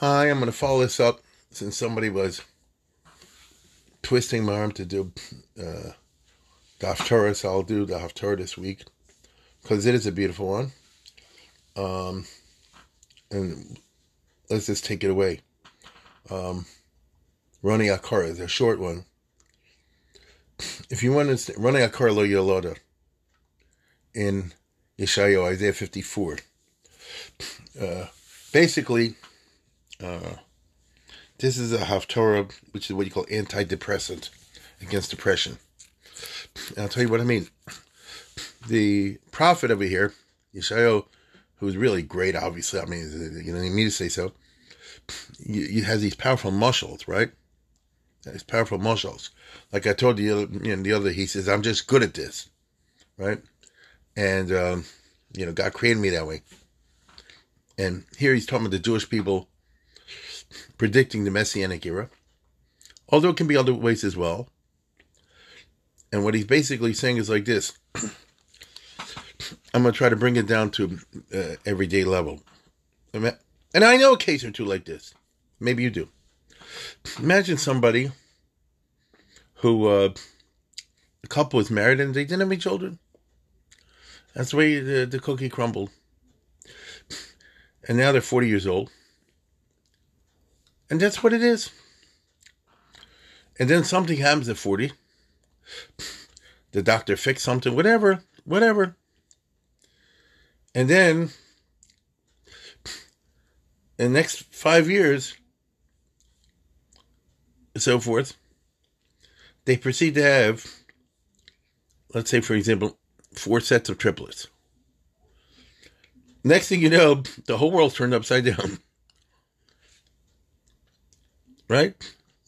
Hi, I'm going to follow this up since somebody was twisting my arm to do uh, the Haftarah, so I'll do the Haftarah this week because it is a beautiful one. Um, and let's just take it away. Um, Roni Akara is a short one. If you want to, Roni Akara lo Yoloda in Yeshayahu, Isaiah 54. Uh, basically, uh, this is a Haftarah, which is what you call antidepressant against depression. And I'll tell you what I mean. The prophet over here, Yeshayahu, who's really great, obviously, I mean, you don't need me to say so, he has these powerful muscles, right? These powerful muscles. Like I told you, you know, the other, he says, I'm just good at this, right? And, um, you know, God created me that way. And here he's talking about the Jewish people predicting the Messianic era, although it can be other ways as well. And what he's basically saying is like this I'm going to try to bring it down to uh, everyday level. And I know a case or two like this. Maybe you do. Imagine somebody who uh, a couple was married and they didn't have any children. That's the way the, the cookie crumbled. And now they're 40 years old. And that's what it is. And then something happens at 40. The doctor fixed something, whatever, whatever. And then, in the next five years, and so forth, they proceed to have, let's say, for example, four sets of triplets. Next thing you know, the whole world's turned upside down right?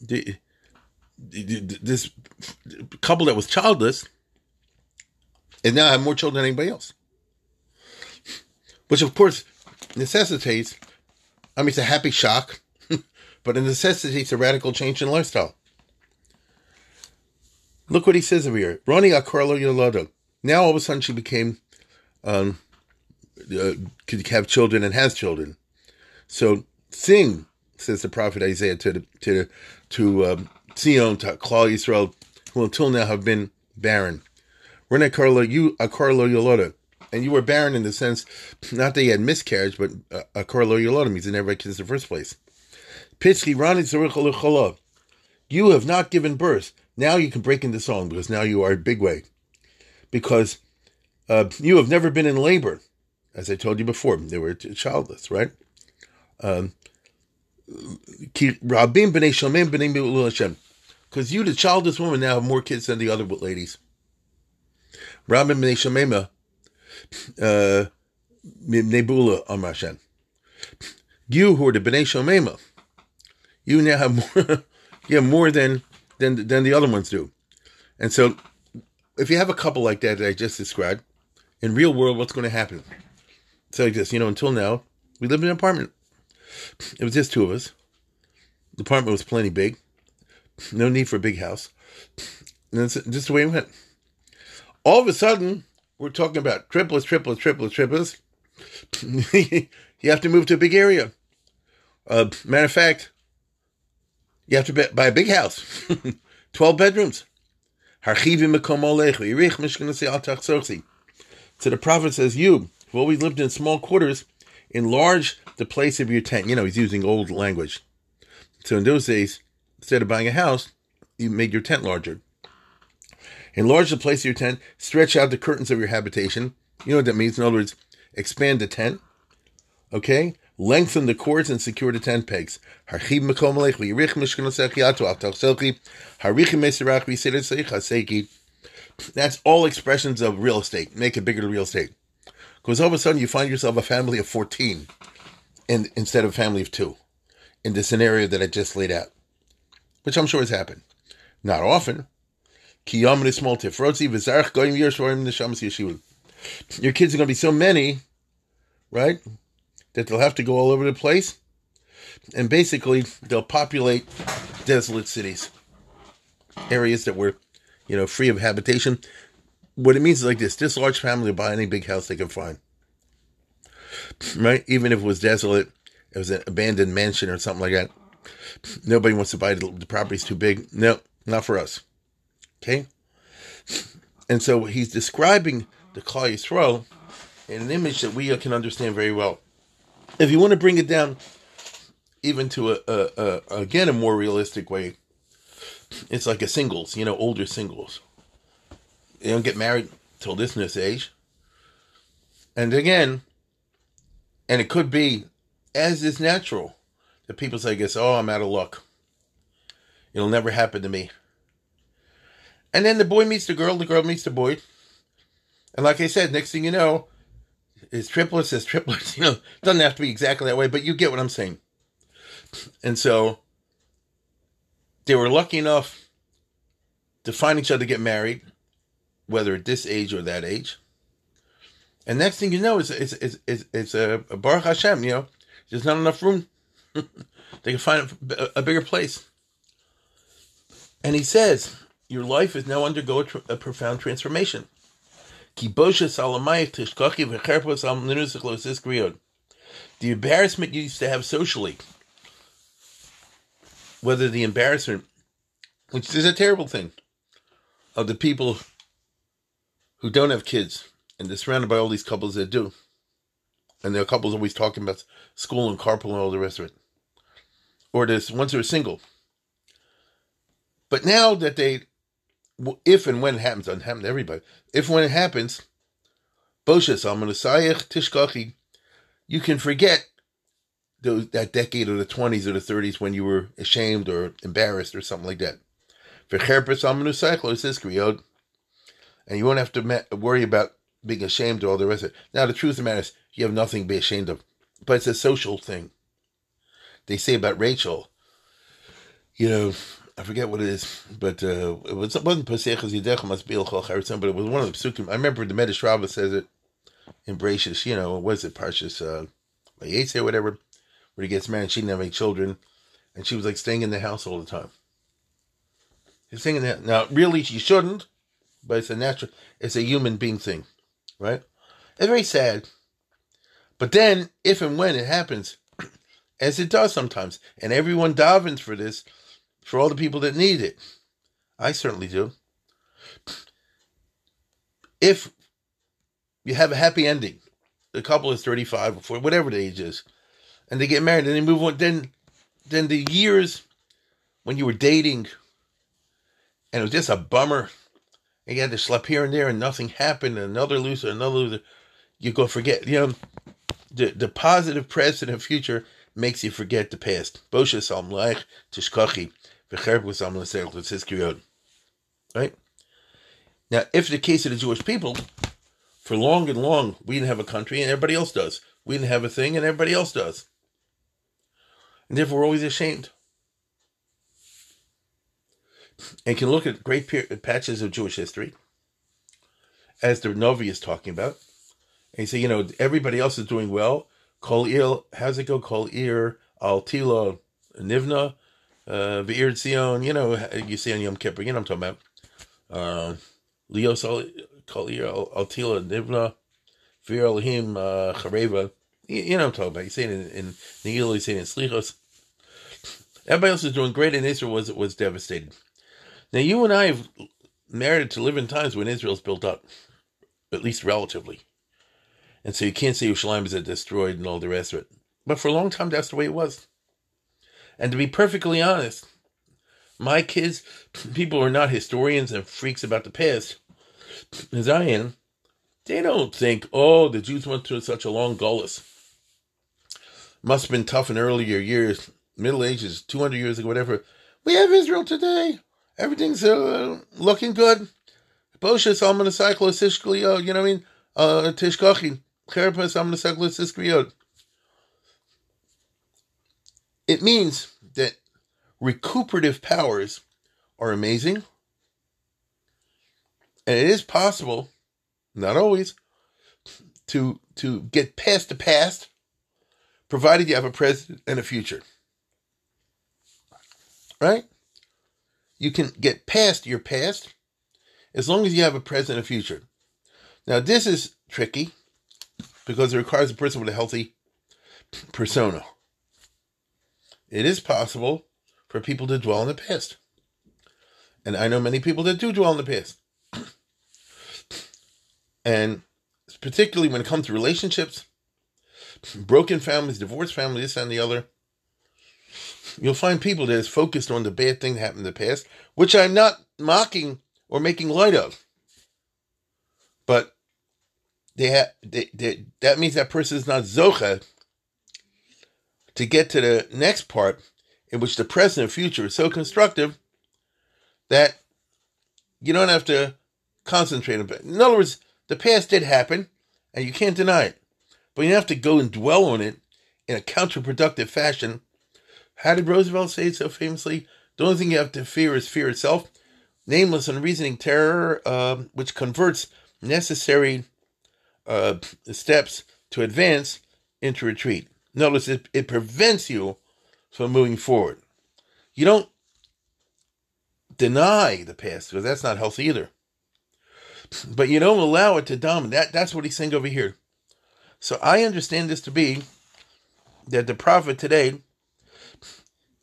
The, the, this couple that was childless and now have more children than anybody else. Which, of course, necessitates, I mean, it's a happy shock, but it necessitates a radical change in lifestyle. Look what he says over here. Roni Akarlo Yolodo. Now all of a sudden she became, um, uh, could have children and has children. So sing says the prophet Isaiah to to to um, to Klal Yisrael, who until now have been barren. Rene Carlo, you a Carlo Yoloda, and you were barren in the sense not that you had miscarriage, but a Carlo Yoloda means you never had kids in the first place. Pitski Rani You have not given birth. Now you can break into song because now you are a big way. Because uh, you have never been in labor, as I told you before. They were childless, right? Um, because you, the childless woman, now have more kids than the other ladies. Rabin b'nei shamema, uh, nebula amashen. You who are the b'nei shamema, you now have more, you have more than than than the other ones do. And so, if you have a couple like that that I just described, in real world, what's going to happen? So like this, you know, until now, we lived in an apartment. It was just two of us. The apartment was plenty big. No need for a big house. And that's just the way it went. All of a sudden, we're talking about triplets, triplets, triplets, triplets. you have to move to a big area. Uh, matter of fact, you have to buy a big house, 12 bedrooms. So the prophet says, You who always lived in small quarters, enlarge the place of your tent. You know, he's using old language. So in those days, instead of buying a house, you made your tent larger. Enlarge the place of your tent, stretch out the curtains of your habitation. You know what that means? In other words, expand the tent. Okay? Lengthen the cords and secure the tent pegs. That's all expressions of real estate. Make it bigger to real estate. Because all of a sudden you find yourself a family of 14 in, instead of a family of two in the scenario that I just laid out, which I'm sure has happened. Not often. Your kids are going to be so many, right, that they'll have to go all over the place. And basically, they'll populate desolate cities, areas that were, you know, free of habitation. What it means is like this this large family will buy any big house they can find, right? Even if it was desolate, it was an abandoned mansion or something like that. Nobody wants to buy the, the property's too big. No, not for us. Okay? And so he's describing the Klal Yisrael in an image that we can understand very well. If you want to bring it down even to a, a, a again a more realistic way, it's like a singles, you know, older singles. They don't get married till this this age. And again, and it could be as is natural that people say, I guess, oh, I'm out of luck. It'll never happen to me. And then the boy meets the girl, the girl meets the boy. And like I said, next thing you know, it's triplets, it's triplets. You know, doesn't have to be exactly that way, but you get what I'm saying. And so they were lucky enough to find each other, get married, whether at this age or that age. And next thing you know, it's it's it's it's, it's a, Baruch Hashem. You know, there's not enough room. they can find a, a, bigger place. And he says, your life is now undergo a profound transformation. The embarrassment you used to have socially, whether the embarrassment, which is a terrible thing, of the people who don't have kids and they're surrounded by all these couples that do. And there are couples always talking about school and carpool and all the rest of it. Or there's ones that are single. But now that they if and when it happens, doesn't happen to everybody. If when it happens, Boshas Amanasayach Tishkachi, you can forget those, that decade of the 20s or the 30s when you were ashamed or embarrassed or something like that. And you won't have to worry about being ashamed or all the rest of it. Now, the truth of the matter is, you have nothing to be ashamed of. But it's a social thing. They say about Rachel, you know, I forget what it is, but uh, it, was, it wasn't Pasechas Yidech must be but it was one of the psukim. I remember the Medrash Rabbah says it in Brachus, you know, what is it Parshas uh, or whatever, where he gets married, she didn't have any children, and she was like staying in the house all the time. He's staying in Now, really, she shouldn't, but it's a natural, it's a human being thing, right? It's very sad. But then, if and when it happens, as it does sometimes, and everyone davens for this, for all the people that need it. I certainly do. If you have a happy ending, the couple is 35 or 40, whatever the age is, and they get married and they move on, then then the years when you were dating and it was just a bummer, you had to schlep here and there and nothing happened, and another loser, another loser, you go forget. You know, the, the positive present and future makes you forget the past. Bosha. Right? Now, if the case of the Jewish people, for long and long, we didn't have a country and everybody else does. We didn't have a thing and everybody else does. And therefore, we're always ashamed. And can look at great patches of Jewish history, as the Novi is talking about. And you say, you know, everybody else is doing well. Kol Ir, how's it go? Kol Ir, Al Tila, Nivna, uh, Ve'ir Tzion, you know, you see on Yom Kippur, you know what I'm talking about. Uh, Leos Kalir Altila Nivna, Ve'ir Elohim uh, Chareva, you know what I'm talking about. You see it in, in you see it in Slichos. Everybody else is doing great, and Israel was was devastated. Now, you and I have merited to live in times when Israel's built up, at least relatively. And so you can't say Yerushalayim is destroyed and all the rest of it. But for a long time, that's the way it was. And to be perfectly honest, my kids, people who are not historians and freaks about the past, as I am, they don't think, oh, the Jews went through such a long gullus. Must have been tough in earlier years, Middle Ages, 200 years ago, whatever. We have Israel today. Everything's uh, looking good. Bosha Salman Cyclist Ishkliyo, you know what I mean? Uh Tishkachi. Kherpas Salman Cyclist Iskriot. It means that recuperative powers are amazing. And it is possible, not always, to to get past the past, provided you have a present and a future. Right? You can get past your past as long as you have a present and a future. Now this is tricky because it requires a person with a healthy persona. It is possible for people to dwell in the past. And I know many people that do dwell in the past. And particularly when it comes to relationships, broken families, divorced families, this and the other, you'll find people that is focused on the bad thing that happened in the past, which I'm not mocking or making light of. But they have they, they, that means that person is not zocha to get to the next part in which the present and future is so constructive that you don't have to concentrate on it. In other words, the past did happen, and you can't deny it. But you have to go and dwell on it in a counterproductive fashion. How did Roosevelt say it so famously? The only thing you have to fear is fear itself. Nameless and reasoning terror, uh, which converts necessary uh, steps to advance into retreat. Notice it, it prevents you from moving forward. You don't deny the past because that's not healthy either. But you don't allow it to dominate. That, that's what he's saying over here. So I understand this to be that the prophet today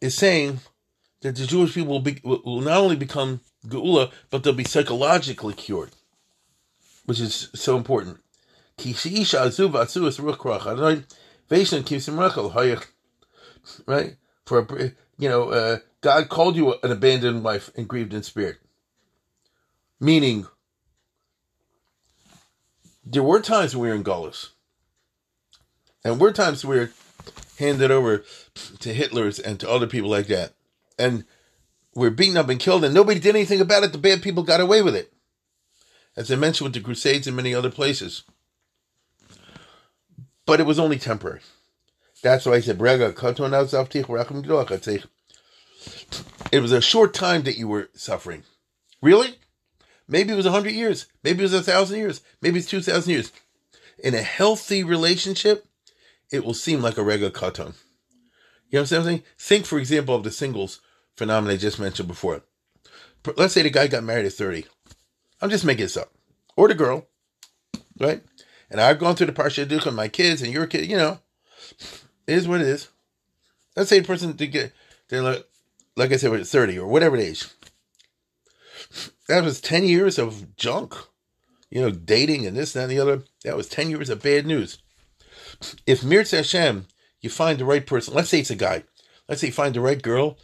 is saying that the Jewish people will, be, will not only become geula, but they'll be psychologically cured, which is so important. Right? For a, you know, uh, God called you an abandoned wife and grieved in spirit. Meaning, there were times when we were in Gaulis. And were times we were handed over to Hitler's and to other people like that. And we're beaten up and killed, and nobody did anything about it. The bad people got away with it. As I mentioned with the Crusades and many other places. But it was only temporary. That's why I said, it was a short time that you were suffering. Really? Maybe it was a hundred years. Maybe it was a thousand years. Maybe it's two thousand years. In a healthy relationship, it will seem like a Rega Katan. You know what I'm saying? Think, for example, of the singles phenomenon I just mentioned before. Let's say the guy got married at 30. I'm just making this up. Or the girl, right? And I've gone through the Parsha Duke with my kids and your kid, you know. It is what it is. Let's say a person to get they're like like I said, with 30 or whatever age. That was 10 years of junk. You know, dating and this, that, and the other. That was 10 years of bad news. If Mirz Hashem, you find the right person, let's say it's a guy, let's say you find the right girl,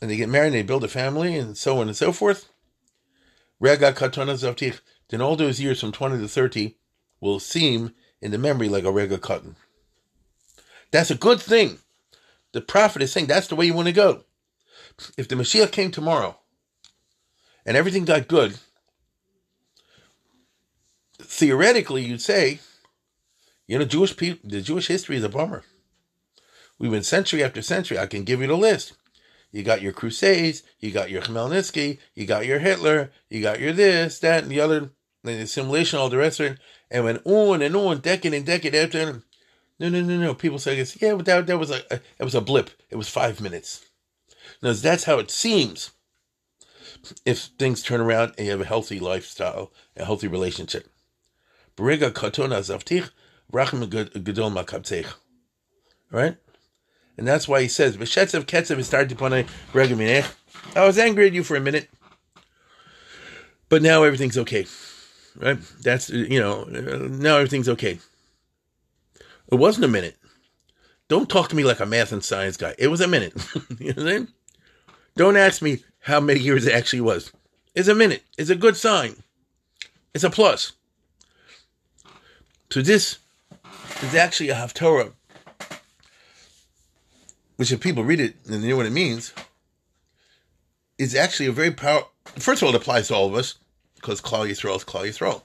and they get married and they build a family and so on and so forth. Then all those years from 20 to 30 will seem in the memory like a Rega Katan. That's a good thing. The prophet is saying that's the way you want to go. If the Mashiach came tomorrow and everything got good, theoretically you'd say, you know, Jewish people, the Jewish history is a bummer. We've been century after century. I can give you the list. You got your Crusades, you got your Khmelnytsky, you got your Hitler, you got your this, that, and the other, and the assimilation, all the rest of it, and went on and on, decade and decade after. No, no, no, no. People say, yeah, but that, that was a, a it was a blip. It was five minutes. Now, that's how it seems if things turn around and you have a healthy lifestyle, a healthy relationship. Right? And that's why he says, V'shetzev ketzev is started upon a I was angry at you for a minute, but now everything's okay. Right? That's, you know, now everything's okay. It wasn't a minute. Don't talk to me like a math and science guy. It was a minute. you know what I'm saying? Don't ask me how many years it actually was. It's a minute. It's a good sign. It's a plus. So this is actually a Haftorah, which if people read it and they know what it means, is actually a very powerful. First of all, it applies to all of us because Klal Yisrael is Klal Yisrael.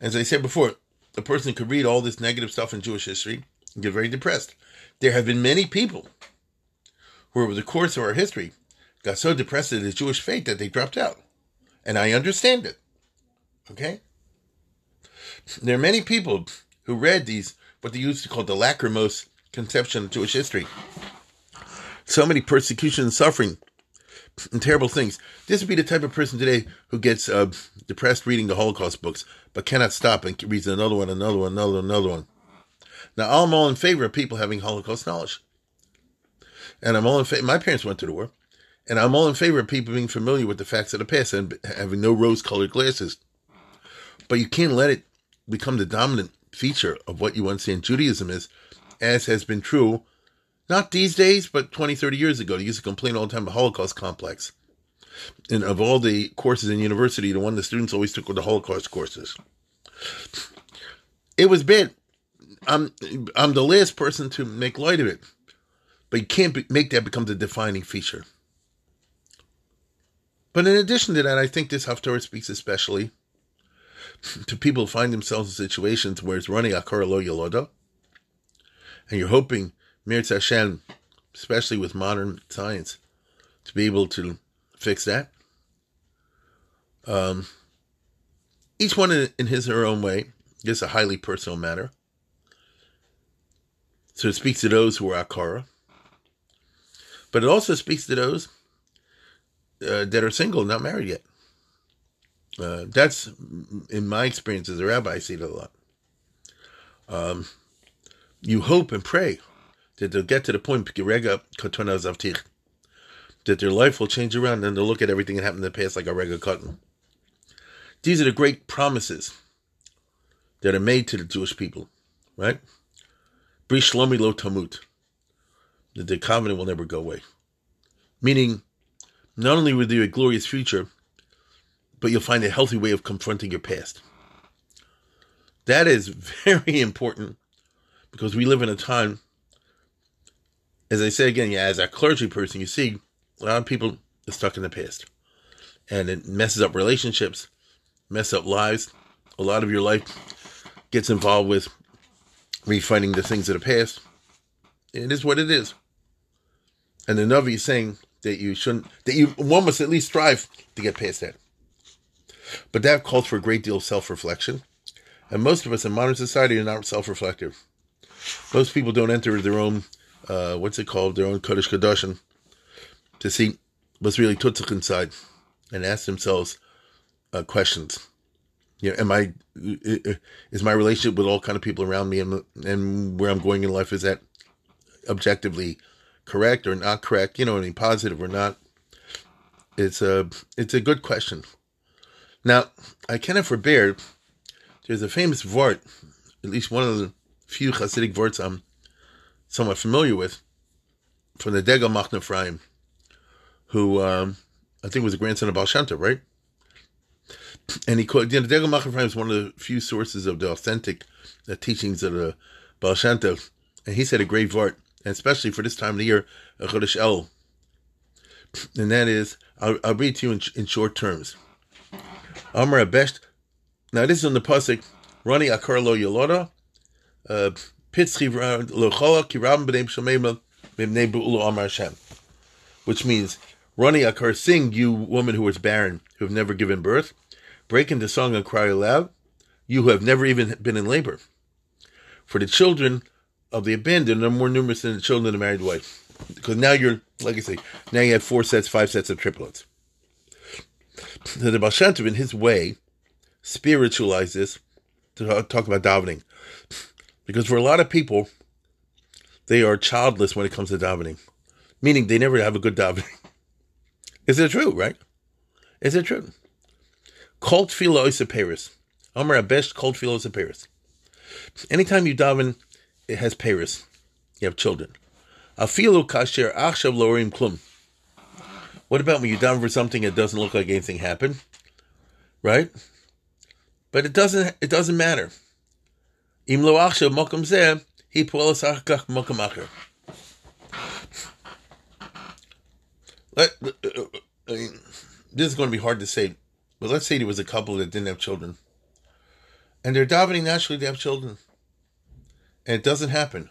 As I said before, a person could read all this negative stuff in Jewish history and get very depressed. There have been many people who over the course of our history got so depressed at the Jewish faith that they dropped out. And I understand it. Okay? There are many people who read these, what they used to call the lachrymose conception of Jewish history. So many persecution and suffering and terrible things. This would be the type of person today who gets uh, depressed reading the Holocaust books, but cannot stop and reads another one, another one, another one, another one. Now, I'm all in favor of people having Holocaust knowledge. And I'm all in favor, my parents went to the war, and I'm all in favor of people being familiar with the facts of the past and having no rose colored glasses. But you can't let it become the dominant feature of what you understand Judaism is, as has been true, not these days, but 20, 30 years ago. They used to complain all the time about Holocaust complex. And of all the courses in university, the one the students always took were the Holocaust courses. It was bad. I'm I'm the last person to make light of it, but you can't be, make that become the defining feature. But in addition to that, I think this Haftorah speaks especially to people who find themselves in situations where it's running akar lo yoloda, and you're hoping Mir Hashem, especially with modern science, to be able to fix that. Um, each one in, in his or her own way is a highly personal matter. So it speaks to those who are akara, but it also speaks to those uh, that are single, not married yet. Uh, that's in my experience as a rabbi. I see it a lot. Um, you hope and pray that they'll get to the point that their life will change around and they'll look at everything that happened in the past like a Rega Katan. These are the great promises that are made to the Jewish people, right? Brish Shlomi lo tamut, that the covenant will never go away. Meaning, not only will there be a glorious future, but you'll find a healthy way of confronting your past. That is very important because we live in a time, as I say again, yeah, as a clergy person, you see a lot of people are stuck in the past. And it messes up relationships, mess up lives. A lot of your life gets involved with refining the things of the past. It is what it is. And the Navi is saying that you shouldn't, that you, one must at least strive to get past that. But that calls for a great deal of self reflection. And most of us in modern society are not self reflective. Most people don't enter their own, uh, what's it called, their own Kodesh Kadoshin to see what's really tutzach inside and ask themselves uh, questions. You know, am I, is my relationship with all kind of people around me and, and where I'm going in life, is that objectively correct or not correct? You know, any positive or not? It's a, it's a good question. Now, I cannot forbear, there's a famous vort, at least one of the few Hasidic vorts I'm somewhat familiar with, from the Degel Machne Ephraim who um, I think was a grandson of Tov, right? And he called, you know, Degel Machne Ephraim is one of the few sources of the authentic uh, teachings of the Tov. And he said a great vort, and especially for this time of the year, a Chodesh El. And that is, I'll, I'll read to you in, in short terms. Amar Abesht. Now this is on the pasuk. Rani akar lo yoloda. Uh, Pitzchi lo chola kiram b'nei shemema b'nei bu'ulo amar Hashem. Which means Running Akar sing, you woman who is barren, who have never given birth. Break into song and cry aloud, you who have never even been in labor. For the children of the abandoned are more numerous than the children of the married wife. Because now you're, like I say, now you have four sets, five sets of triplets. So the Baal in his way, spiritualizes to talk about davening. Because for a lot of people, they are childless when it comes to davening, meaning they never have a good davening. Is it true, right? Is it true? Cult philo Paris. Amar best cult philo Paris. Anytime you daven, it has Paris. You have children. Afilu kasher achshav lorim klum. What about when you daven for something that doesn't look like anything happened? Right? But it doesn't it doesn't matter. Im zeh, uh, uh, I mean, this is going to be hard to say, but let's say there was a couple that didn't have children, and they're davening naturally to have children, and it doesn't happen.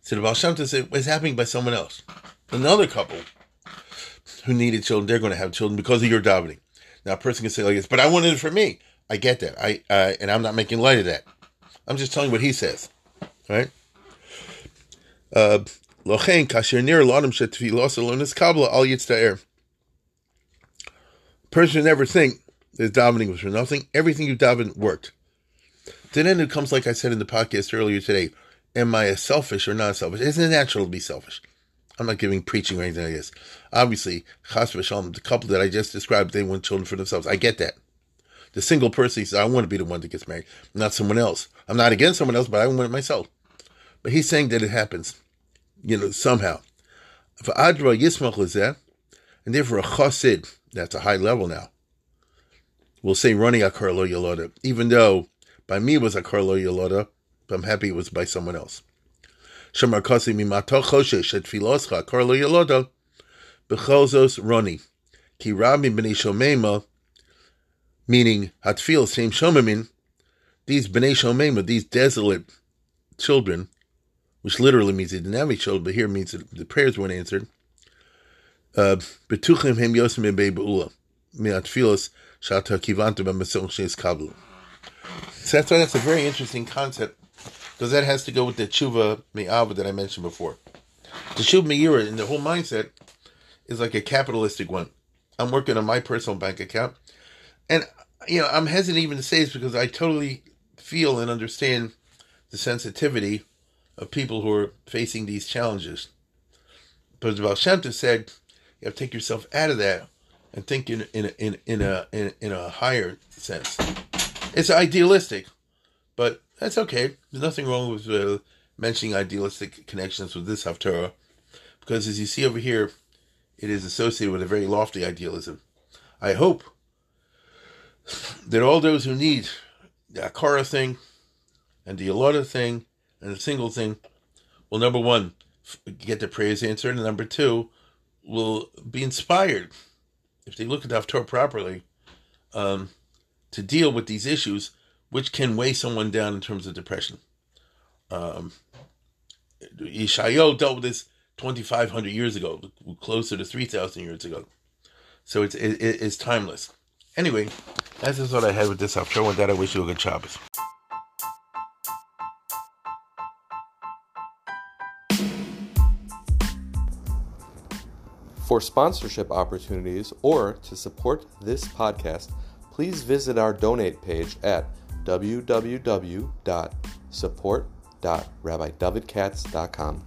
So the Baal Shem said, it's happening by someone else. another couple who needed children, they're going to have children because of your davening. Now, a person can say like this, but I wanted it for me. I get that. I and I'm not making light of that. I'm just telling what he says, right? Uh. Person never think that davening was for nothing. Everything you daven worked. Then it comes, like I said in the podcast earlier today, am I selfish or not selfish? Isn't it natural to be selfish? I'm not giving preaching or anything like this. Obviously, chas v'shalom, the couple that I just described, they want children for themselves. I get that. The single person, he says, I want to be the one that gets married, not someone else. I'm not against someone else, but I want it myself. But he's saying that it happens, you know, somehow. For Adra Yismach Lizeh, and therefore a chassid, that's a high level now, will say running a Karlo Yoloda, even though by me was a Karlo Yoloda, but I'm happy it was by someone else. Shamar Kasi mimato choshesh et filoscha Karlo Yoloda, becholzos roni, ki rabbi b'nei shomema, meaning hatfil same shomamin, these b'nei shomema, these desolate children, which literally means they didn't have any children, but here means that the prayers weren't answered. Uh, betuchim hem yosim be'ula, mi'atfilos shata kablu. So that's why that's a very interesting concept, because that has to go with the tshuva me'ava that I mentioned before. The tshuva me'ira and the whole mindset is like a capitalistic one. I'm working on my personal bank account, and you know I'm hesitant even to say this because I totally feel and understand the sensitivity of people who are facing these challenges. But Shem Tov said, you have to take yourself out of that and think in in in in a in, in a higher sense. It's idealistic, but that's okay. There's nothing wrong with uh, mentioning idealistic connections with this haftarah, because as you see over here, it is associated with a very lofty idealism. I hope that all those who need the Akara thing and the Alota thing and the single thing will number one get their prayers answered, and number two will be inspired if they look at the Haftarah properly um, to deal with these issues, which can weigh someone down in terms of depression. Um, Yeshayo dealt with this 2,500 years ago, closer to 3,000 years ago. So it's it, it's timeless. Anyway, that's just what I had with this Haftarah. With that, I wish you a good Shabbos. For sponsorship opportunities or to support this podcast, please visit our donate page at www.support.rabbidavidkatz.com.